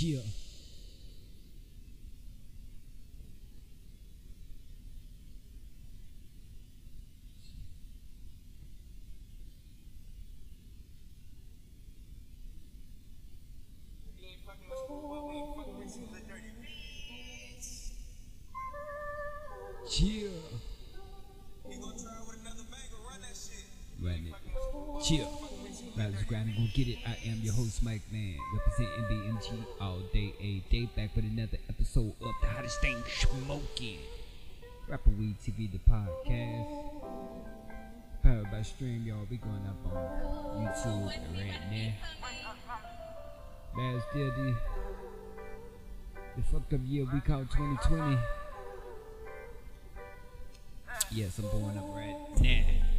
Chill. Chill. Run it. Chill. Get it. I am your host, Mike Man, representing BMG all day, a day back with another episode of the hottest thing smoking. Rapper Weed TV, the podcast. Powered by StreamYard. We going up on YouTube right now. Man, still the the fucked up year we call 2020. Yes, I'm blowing up right now.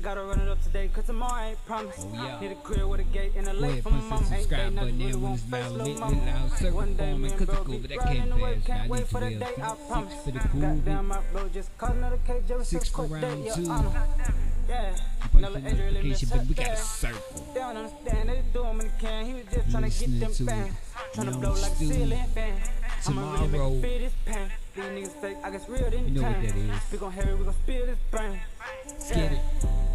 Gotta run it up today, cause tomorrow ain't promised. Oh, yeah. Need a crib with a gate and a lake for my that Ain't button nothing really won't face little lit, mama. lit, loud, circle One day me and bro be but I riding can't pass. can't I wait for the day, I promise. six for the cool. Goddamn, my bro just caught another cage, every Six for round day, two. Yeah. The Adrian living. We got a circle. They don't understand they do 'em in the can. He was just trying to get them fans. Trying to blow like a ceiling fan. I'ma really make Tomorrow. it fit his pain. These niggas fake, I guess real than You know what that is. We gon' have it, we gon' spill this brain. Get it.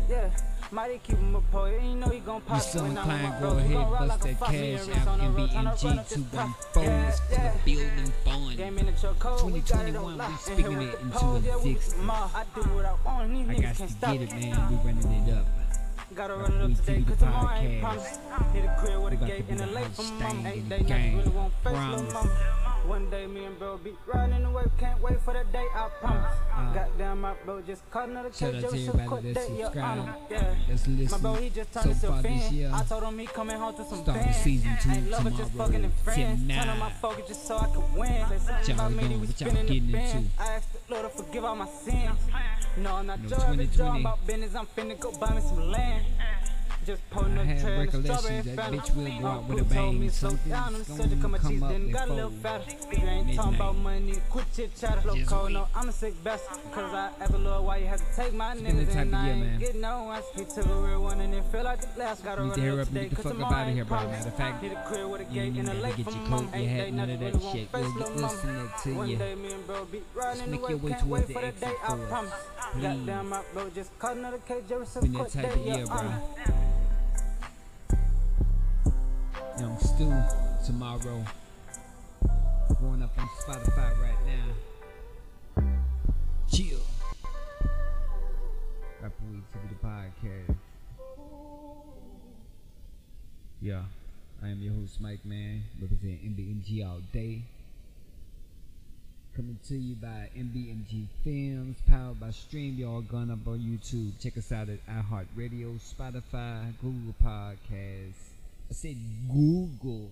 Yeah, mighty keep him a poet. You know he gon' pop when I'm inclined, my go. Ahead, bust that cash and out. on the road, tryna run MBMG up this 214 pop. Yeah, is for the building fund. Game in the choke code, we got it 2021, we speaking it into existence. I do what I want, and these I niggas got to get it, man. We running it up. Gotta run it up today, cause tomorrow ain't promised. Hit a crib with a gate and a the lake hottest for my mama. thing in the game. really won't face Promise. mama. One day me and bro be riding the wave, can't wait for the day, I promise. Uh, Goddamn, my bro just caught another out to everybody quick day, your honor. Yeah. My bro, he just so turned far himself in. I told him he coming home to some Starting fans. season two Ain't loving just fucking and friends. Turn on my focus just so I can win. Something Y'all doing we what y'all spinning the getting into. I asked the Lord to forgive all my sins. No, I'm not You know, Joe, every 2020. job about business. I'm finna go buy me some land. Just pulling I have and recollections strawberry that bitch will go out with a bang. Something's the gonna subject, cut my come up then got a little fatter. You ain't talking about money, quit chit chat. Low Just wait. no, I'm a sick bastard. Cause I the Lord why you had to take my niggas the type and of year, man. getting no ones. He took a real one and it feel like the last. Gotta run to up get the cause fuck up tomorrow outta here, bro. Matter of fact, a a You ain't and a never get your coat, your hat, none of that shit. We'll get listening to One you. day me and bro be riding in the make your way towards the exit for us. Please. Goddamn, my bro just caught another cage, every Been that type of year, bro. Tomorrow. Going up on Spotify right now. Chill. Rapper Weed TV the podcast. Yeah, I am your host Mike Man, representing MBMG all day. Coming to you by MBMG Films, powered by StreamYard, gone up on YouTube. Check us out at iHeartRadio, Spotify, Google Podcasts. I said Google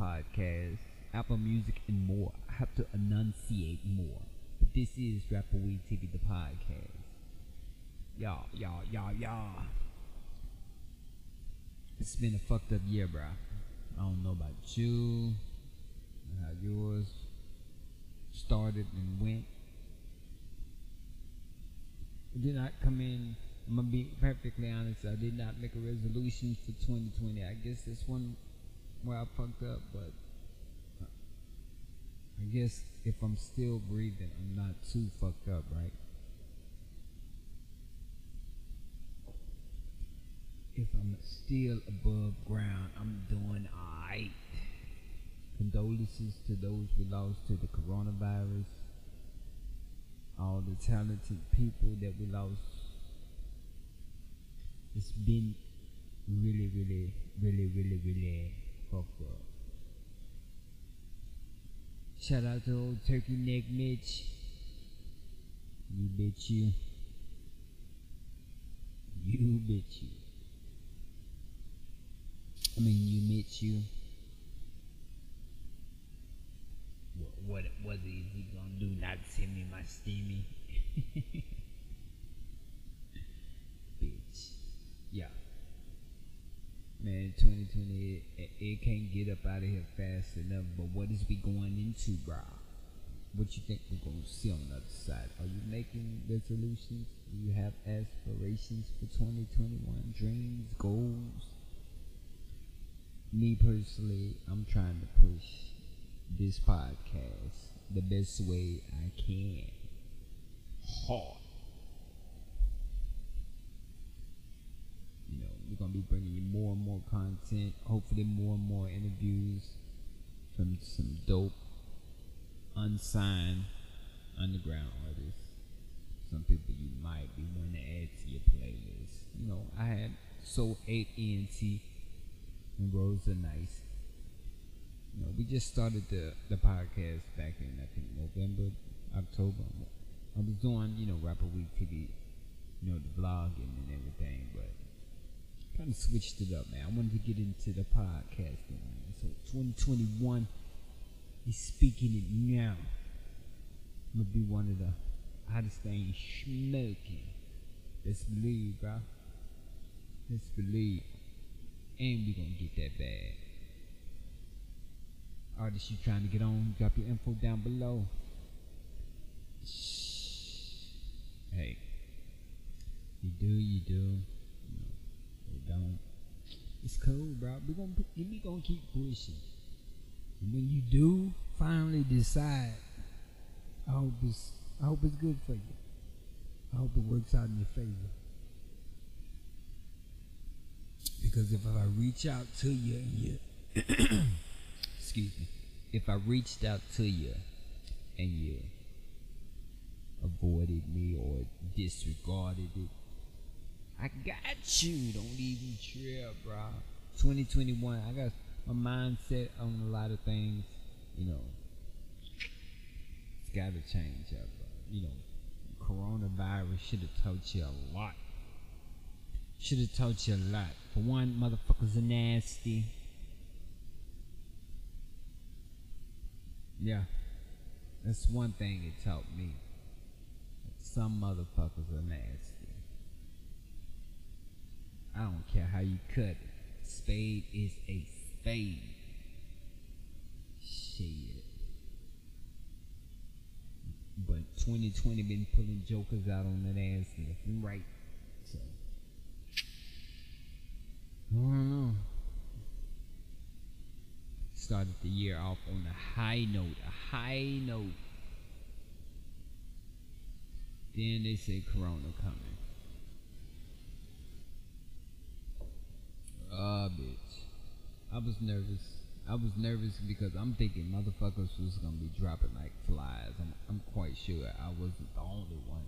Podcast, Apple Music, and more. I have to enunciate more. But this is Rapper Weed TV, the podcast. Y'all, y'all, y'all, y'all. It's been a fucked up year, bro. I don't know about you, how yours started and went. Did not come in. I'm gonna be perfectly honest. I did not make a resolution for 2020. I guess that's one where I fucked up, but I guess if I'm still breathing, I'm not too fucked up, right? If I'm still above ground, I'm doing alright. Condolences to those we lost to the coronavirus. All the talented people that we lost. It's been really, really, really, really, really up. Shout out to old Turkey Neck Mitch. You bitch you. You bitch you. I mean, you Mitch you. What, what, what is he gonna do? Not send me my steamy? Man, 2020, it, it can't get up out of here fast enough. But what is we going into, bro? What you think we're gonna see on the other side? Are you making resolutions? Do you have aspirations for 2021? Dreams, goals? me personally, I'm trying to push this podcast the best way I can. Hard. We're gonna be bringing you more and more content. Hopefully, more and more interviews from some dope, unsigned underground artists. Some people you might be wanting to add to your playlist. You know, I had Soul 8 ENT and Rosa Nice. You know, we just started the, the podcast back in I think November, October. I was doing, you know, Rapper Weed TV, you know, the vlogging and everything, but kind of switched it up, man. I wanted to get into the podcasting. So 2021 is speaking it now. I'm gonna be one of the hottest things smoking. Let's believe, bro. Let's believe. And we gonna get that bag. Artists you trying to get on, drop your info down below. Shh. Hey. You do, you do. Don't. It's cool, bro. We gonna we gonna keep pushing. When you do finally decide, I hope it's I hope it's good for you. I hope it works out in your favor. Because if I reach out to you and you excuse me, if I reached out to you and you avoided me or disregarded it, I got you. Don't even trip, bro. 2021, I got my mindset on a lot of things. You know, it's got to change up. Bro. You know, coronavirus should have taught you a lot. Should have taught you a lot. For one, motherfuckers are nasty. Yeah, that's one thing it taught me. Some motherfuckers are nasty. I don't care how you cut it. Spade is a spade. Shit. But 2020 been pulling jokers out on that ass left and right. So I don't know. Started the year off on a high note, a high note. Then they say Corona coming. Uh, bitch. I was nervous. I was nervous because I'm thinking motherfuckers was gonna be dropping like flies. I'm, I'm quite sure I wasn't the only one.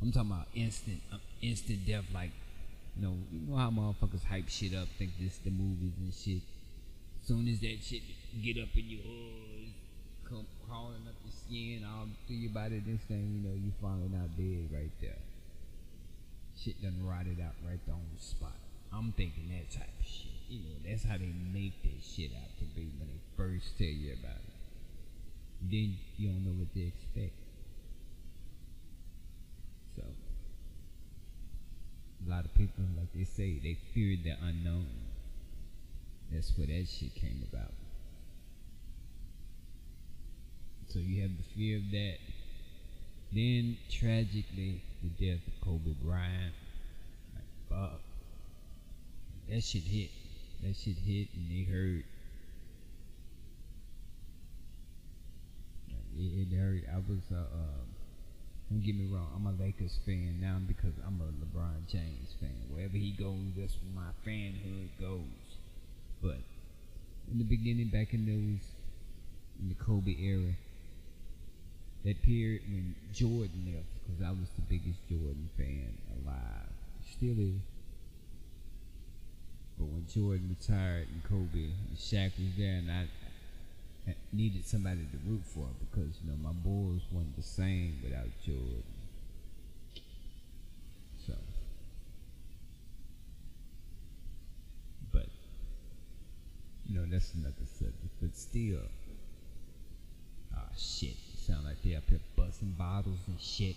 I'm talking about instant, uh, instant death. Like, you know, you know how motherfuckers hype shit up, think this the movies and shit. Soon as that shit get up in your eyes, come crawling up your skin, all through your body, this thing, you know, you finally not dead right there. Shit done rotted out right there on the spot. I'm thinking that type of shit. You know, that's how they make that shit out to be when they first tell you about it. Then you don't know what to expect. So, a lot of people, like they say, they fear the unknown. That's where that shit came about. So you have the fear of that. Then, tragically, the death of Kobe Bryant. Like, fuck. That shit hit. That shit hit and they hurt. It, it hurt. I was, uh, uh, don't get me wrong, I'm a Lakers fan now because I'm a LeBron James fan. Wherever he goes, that's where my fanhood goes. But in the beginning, back in those, in the Kobe era, that period when Jordan left, because I was the biggest Jordan fan alive, still is. But when Jordan retired and Kobe and Shaq was there, and I needed somebody to root for because you know my Bulls weren't the same without Jordan. So, but you know that's another subject. But still, ah oh, shit, sound like they up here busting bottles and shit.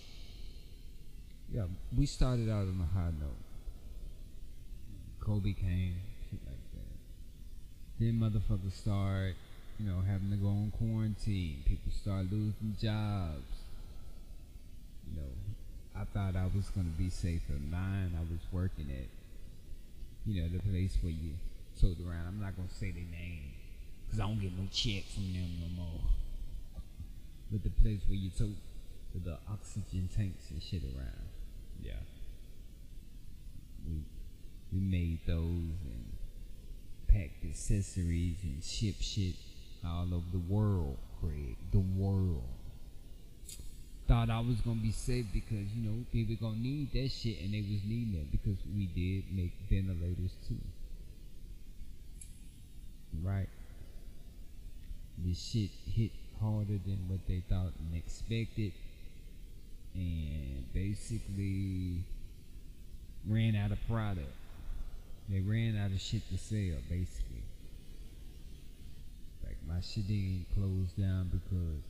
Yeah, we started out on a high note. Kobe came, shit like that. Then motherfuckers start, you know, having to go on quarantine. People start losing jobs. You know, I thought I was gonna be safe at nine. I was working at, you know, the place where you told around. I'm not gonna say their name because I don't get no check from them no more. But the place where you tote the oxygen tanks and shit around, yeah. We we made those and packed accessories and ship shit all over the world, Craig. The world. Thought I was gonna be safe because you know people gonna need that shit and they was needing it because we did make ventilators too. Right. This shit hit harder than what they thought and expected and basically ran out of product. They ran out of shit to sell, basically. Like my shit didn't close down because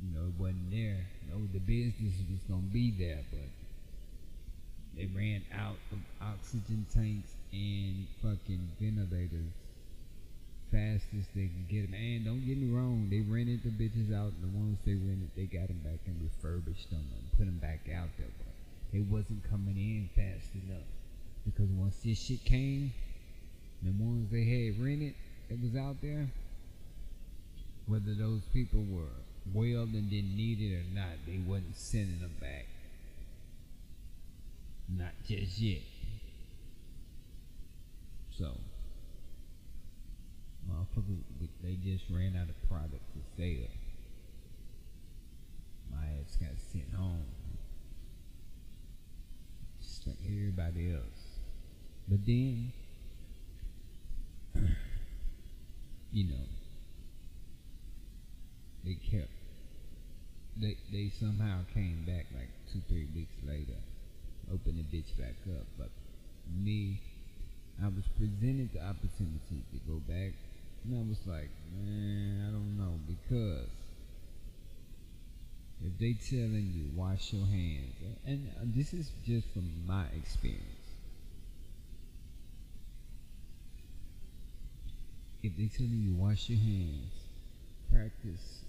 you know it wasn't there. No, the business was gonna be there, but they ran out of oxygen tanks and fucking ventilators fast as they can get them. And don't get me wrong, they rented the bitches out. And the ones they rented, they got them back and refurbished them and put them back out there. But they wasn't coming in fast enough because once this shit came, the ones they had rented that was out there, whether those people were well and didn't need it or not, they wasn't sending them back. Not just yet. So Motherfuckers, they just ran out of product to sell. My ass got sent home. Just like everybody else. But then, you know, they kept, they, they somehow came back like two, three weeks later, opened the bitch back up. But me, I was presented the opportunity to go back and I was like, man, I don't know because if they telling you wash your hands, and this is just from my experience. If they telling you to wash your hands, practice,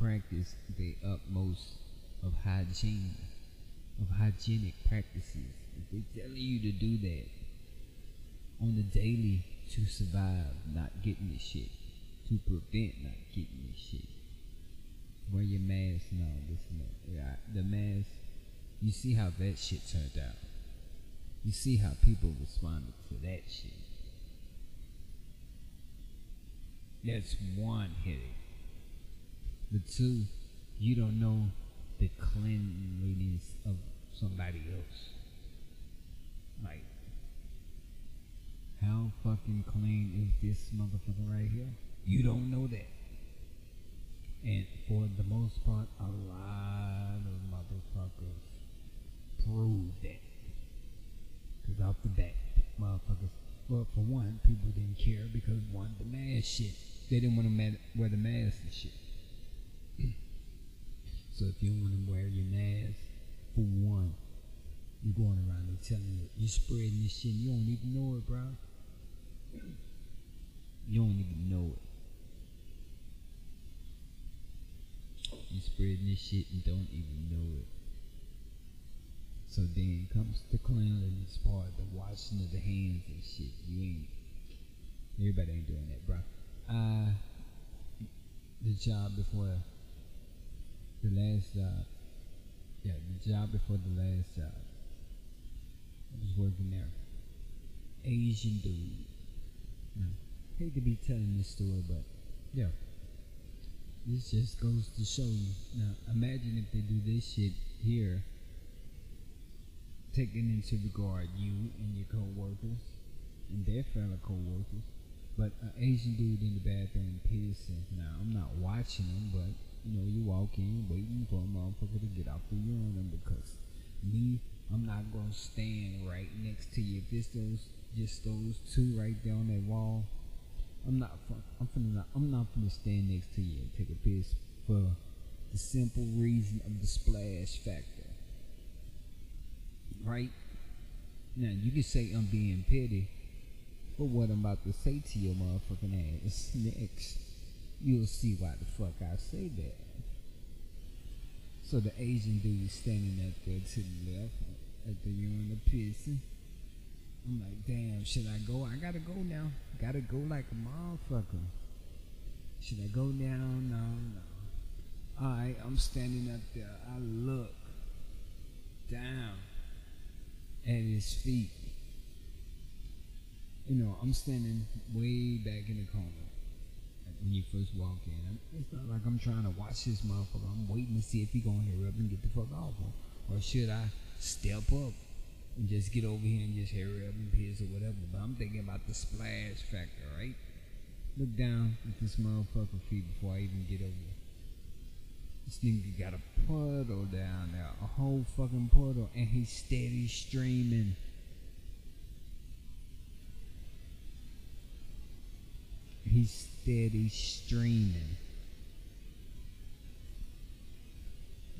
practice the utmost of hygiene, of hygienic practices. If they telling you to do that on the daily, to survive not getting this shit, to prevent not getting this shit. Wear your mask now, this that. Yeah, the mask, you see how that shit turned out. You see how people responded to that shit. That's one headache. The two, you don't know the cleanliness of somebody else. Like, how fucking clean is this motherfucker right here? You don't know that. And for the most part, a lot of motherfuckers prove that. Cause off the bat, motherfuckers, well, for one, people didn't care because one, the mask shit. They didn't want to wear the mask and shit. so if you don't want to wear your mask, for one, you're going around and telling you, you're spreading this shit, you don't even know it, bro. You don't even know it. You're spreading this shit and don't even know it. So then comes the cleanliness part, the washing of the hands and shit. You ain't. Everybody ain't doing that, bro. The job before the last job. Yeah, the job before the last job. I was working there. Asian dude no. Hate to be telling this story, but yeah. This just goes to show you. Now, imagine if they do this shit here, taking into regard you and your co-workers and their fellow co-workers. But an Asian dude in the bathroom pissing. Now, I'm not watching him, but you know, you walk in waiting for a motherfucker to get off the urinal because me, I'm not gonna stand right next to you. If it's those just those two right there on that wall. I'm not. I'm finna. Not, I'm not gonna stand next to you and take a piss for the simple reason of the splash factor. Right now, you can say I'm being petty, but what I'm about to say to your motherfucking ass next, you'll see why the fuck I say that. So the Asian dude is standing up there to the left at the urinal pissing I'm like, damn, should I go? I gotta go now. Gotta go like a motherfucker. Should I go down? No, no. Alright, I'm standing up there. I look down at his feet. You know, I'm standing way back in the corner when you first walk in. It's not like I'm trying to watch this motherfucker. I'm waiting to see if he gonna hurry up and get the fuck off, or, or should I step up and just get over here and just hurry up and piss or whatever. But I'm thinking about the splash factor, right? Look down at this motherfucker feet before I even get over. This nigga got a puddle down there, a whole fucking puddle, and he's steady streaming. He's steady streaming.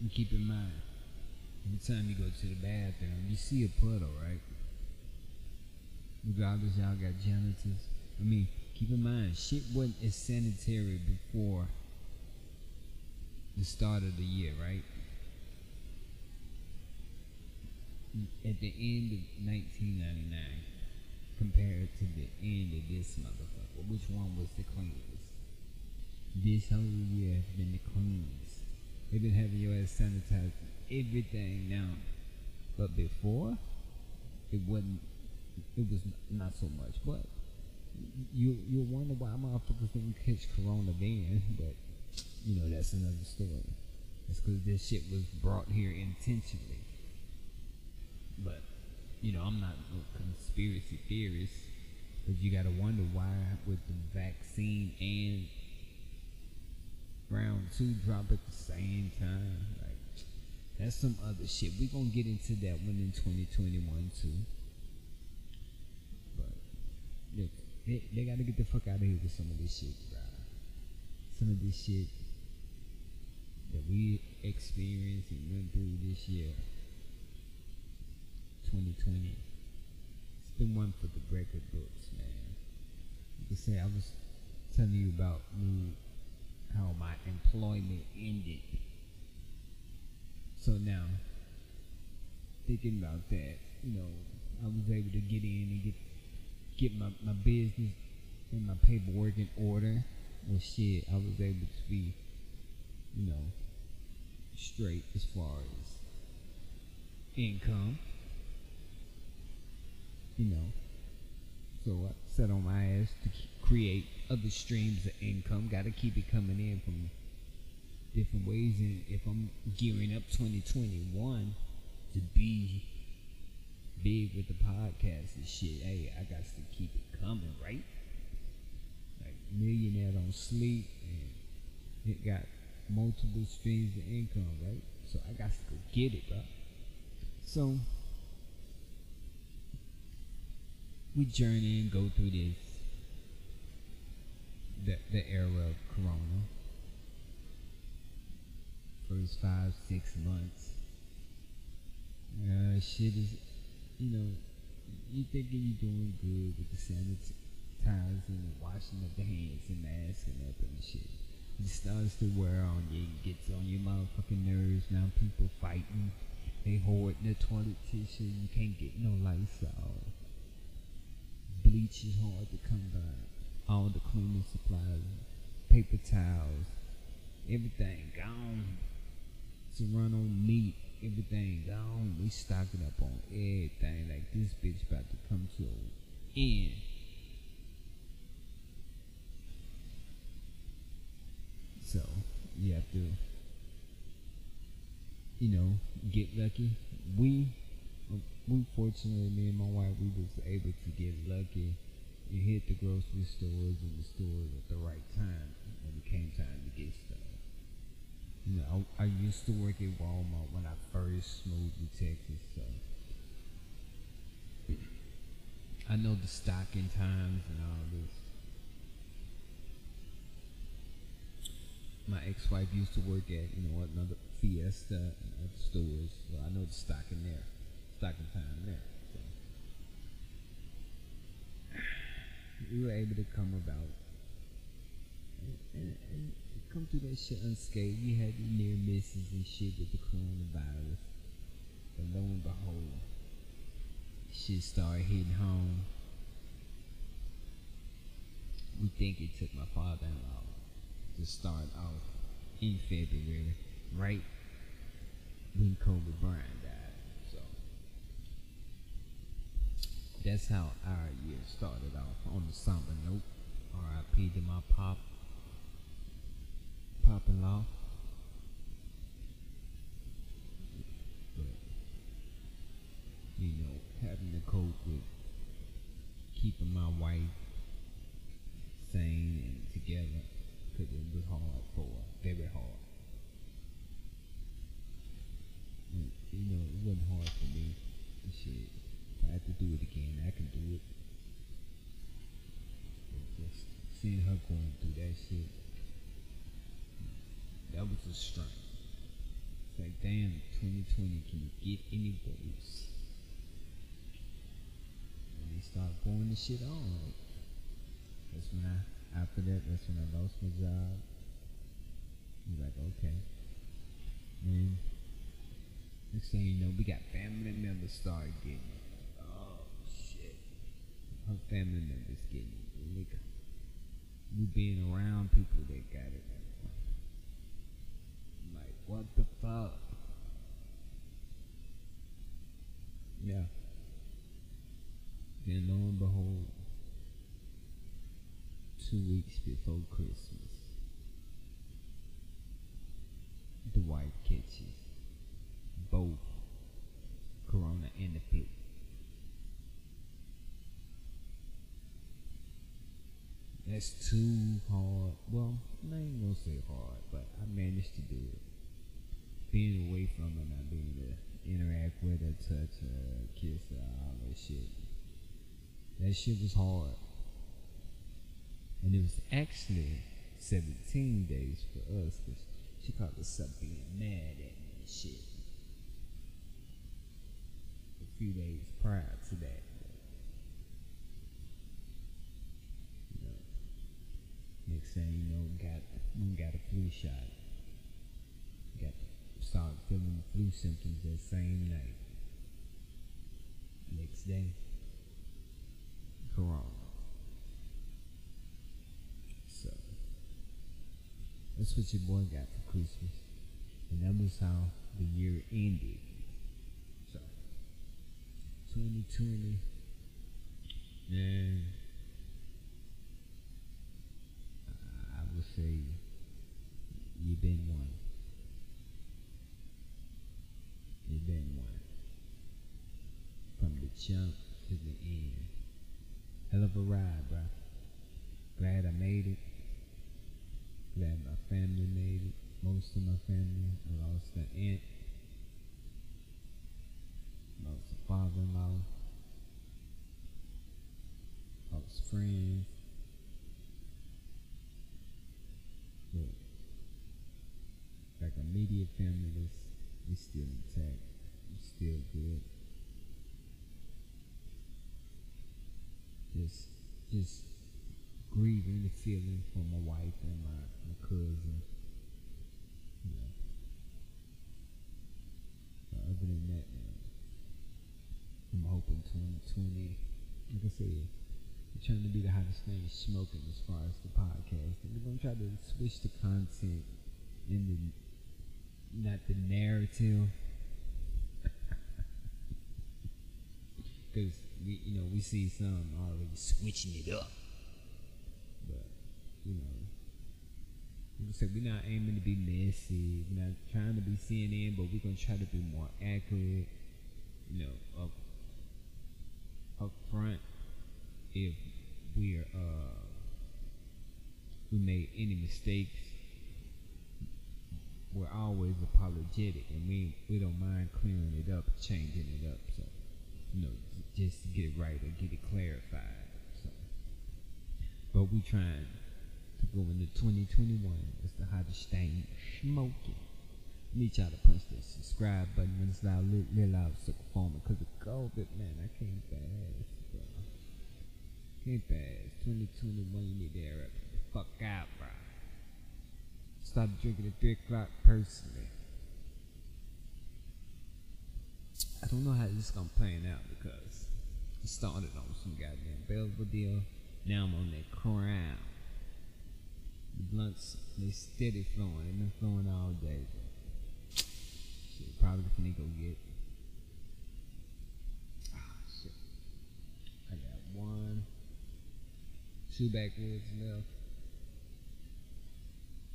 And keep in mind, every time you go to the bathroom, you see a puddle, right? Regardless, y'all got janitors. I mean, keep in mind, shit wasn't as sanitary before the start of the year, right? At the end of 1999, compared to the end of this motherfucker, which one was the cleanest? This whole year has been the cleanest. They've been having your ass sanitized everything now, but before it wasn't. It was not so much, but you you wonder why motherfuckers didn't catch corona then, but you know that's another story. It's because this shit was brought here intentionally. But you know I'm not a conspiracy theorist, but you gotta wonder why with the vaccine and round two drop at the same time. Like that's some other shit. We gonna get into that one in 2021 too. But look, they, they gotta get the fuck out of here with some of this shit, bro. Some of this shit that we experienced and went through this year, 2020. It's been one for the record books, man. You say I was telling you about me how my employment ended. So now, thinking about that, you know, I was able to get in and get get my, my business and my paperwork in order. Well, shit, I was able to be, you know, straight as far as income. You know, so I set on my ass to create other streams of income. Got to keep it coming in from different ways. And if I'm gearing up 2021 to be big with the podcast and shit, hey, I got to keep it coming, right? Like millionaire don't sleep, and it got multiple streams of income, right? So I got to go get it, bro. So we journey and go through this the, the era of corona first five six months. Uh, shit is you know you thinking you're doing good with the sanitizing and washing of the hands and masking up and shit. It starts to wear on you it gets on your motherfucking nerves. Now people fighting they hoard the toilet tissue you can't get no Lysol bleach is hard to come by. All the cleaning supplies, paper towels, everything gone. To run on meat, everything gone. We stocking up on everything. Like this bitch about to come to an end. So you have to, you know, get lucky. We we fortunately, me and my wife, we was able to get lucky and hit the grocery stores and the stores at the right time when it came time to get stuff. You know, I, I used to work at Walmart when I first moved to Texas, so I know the stocking times and all this. My ex-wife used to work at, you know, another Fiesta and other stores, so I know the stocking there stocking time there. So we were able to come about and, and, and come through that shit unscathed. We had near misses and shit with the coronavirus. But lo and behold, shit started hitting home. We think it took my father-in-law to start off in February, right when Kobe Bryant that's how our year started off on the somber note. R.I.P. to my pop, pop-in-law. But you know, having to cope with keeping my wife sane and together because it was hard for her, very hard. And, you know, it wasn't hard for me. Shit, I had to do it again, I can do it. But just seeing her going through that shit, that was a strength. It's like, damn, 2020 can you get any worse? And they start pouring the shit on. That's when I, after that, that's when I lost my job. He's like, okay. And next thing you know, we got family members start getting it. Her family members getting it. Like, we being around people that got it. I'm like, what the fuck? Yeah. Then lo and behold, two weeks before Christmas, the wife catches both Corona and the pit. That's too hard. Well, I ain't gonna say hard, but I managed to do it. Being away from her, not being able to interact with her, touch her, kiss her, all that shit. That shit was hard. And it was actually 17 days for us because she caught us up being mad at me and shit. A few days prior to that. Next you know, got got a flu shot. Got started feeling the flu symptoms that same night. Next day, Corona. So that's what your boy got for Christmas. And that was how the year ended. So 2020 and I would say you've been one. You've been one. From the jump to the end. Hell of a ride, bro. Glad I made it. Glad my family made it. Most of my family. I lost an aunt. Lost a father-in-law. Lost friends. Immediate family is is still intact. It's still good. Just just grieving the feeling for my wife and my, my cousin. You know. But other than that, man, I'm hoping 2020, like I said, we're trying to be the hottest thing smoking as far as the podcast. And we're going to try to switch the content in the, not the narrative. Because, we, you know, we see some already switching it up. But, you know, like I said, we're not aiming to be messy. We're not trying to be CNN, but we're to try to be more accurate, you know, up, up front if we're, uh, we made any mistakes. We're always apologetic and we, we don't mind clearing it up, changing it up. So, you know, just to get it right or get it clarified. So, but we trying to go into 2021. It's the hottest thing smoking. Need y'all to punch that subscribe button when it's loud, lit, lit loud, so performing. Cause of COVID, man, I can't fast, bro. Can't fast. 2021, you need to air up the fuck out, bro. Started drinking at 3 o'clock personally. I don't know how this is gonna play out because I started on some goddamn Belvedere. Now I'm on that crown. The blunts, they steady flowing. They've been flowing all day. Shit, probably finna go get. Ah, shit. I got one, two backwoods left.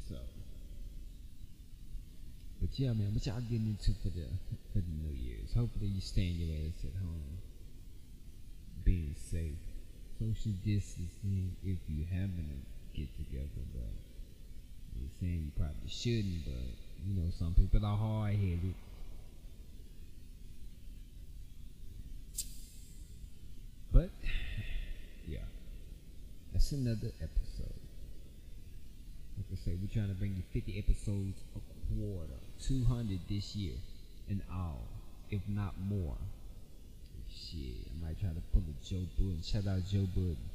So, but yeah, man, what y'all getting into for the for the New Year's? Hopefully, you staying your ass at home, being safe, social distancing if you having a get together. But they're saying you probably shouldn't. But you know, some people are hard headed. But yeah, that's another episode. Like I say, we're trying to bring you 50 episodes a quarter, 200 this year, in all, if not more. Shit, I might try to pull a Joe Budden. Shout out Joe Budden.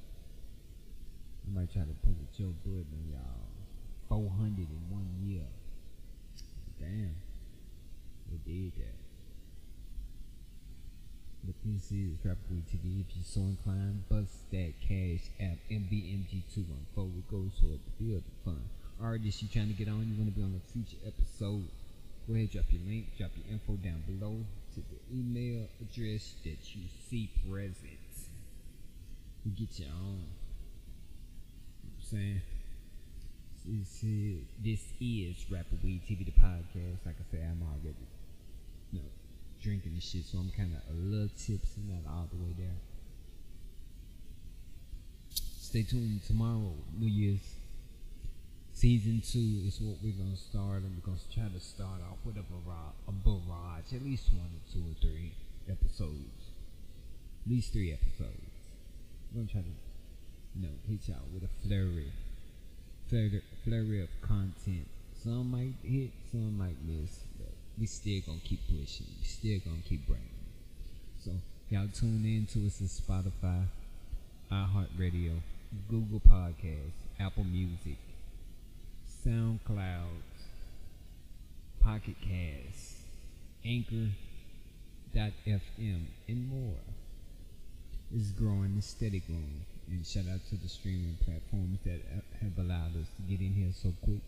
I might try to pull a Joe Budden, y'all. 400 in one year. Damn, they did that. But this is Rapper Weed TV. If you're so inclined, bust that cash app MBMG214. It goes toward the field of fun. Artists you trying to get on, you want to be on a future episode, go ahead, drop your link, drop your info down below to the email address that you see present. You get your own. You know what I'm saying? This is, is Rapper Weed TV, the podcast. Like I said, I'm already, know, drinking and shit, so I'm kind of a little tipsy, not all the way there. Stay tuned tomorrow, New Year's season two is what we're gonna start, and we're gonna try to start off with a barrage, a barrage, at least one or two or three episodes, at least three episodes. We're gonna try to, you know, hit y'all with a flurry, flurry, flurry of content. Some might hit, some might miss, we still gonna keep pushing. We still gonna keep bringing. So y'all tune in to us on Spotify, iHeartRadio, Google Podcasts, Apple Music, SoundCloud, Pocket Cast, Anchor.fm, and more. It's growing, it's steady growing. And shout out to the streaming platforms that have allowed us to get in here so quick.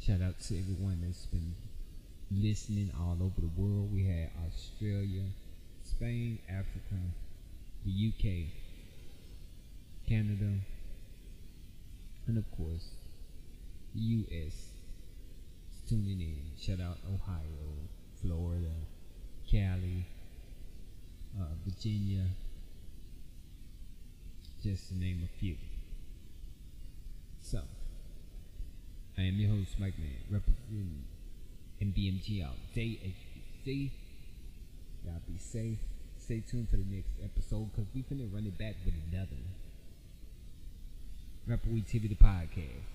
Shout out to everyone that's been listening all over the world. We had Australia, Spain, Africa, the UK, Canada, and of course, the US tuning in. Shout out Ohio, Florida, Cali, uh, Virginia, just to name a few. So, I am your host, Mike Man, representing All day as you see. Y'all be safe. Stay tuned for the next episode because we finna run it back with another. Rapper Weed TV, the podcast.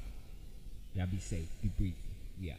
Y'all be safe. Be breezy. Yeah.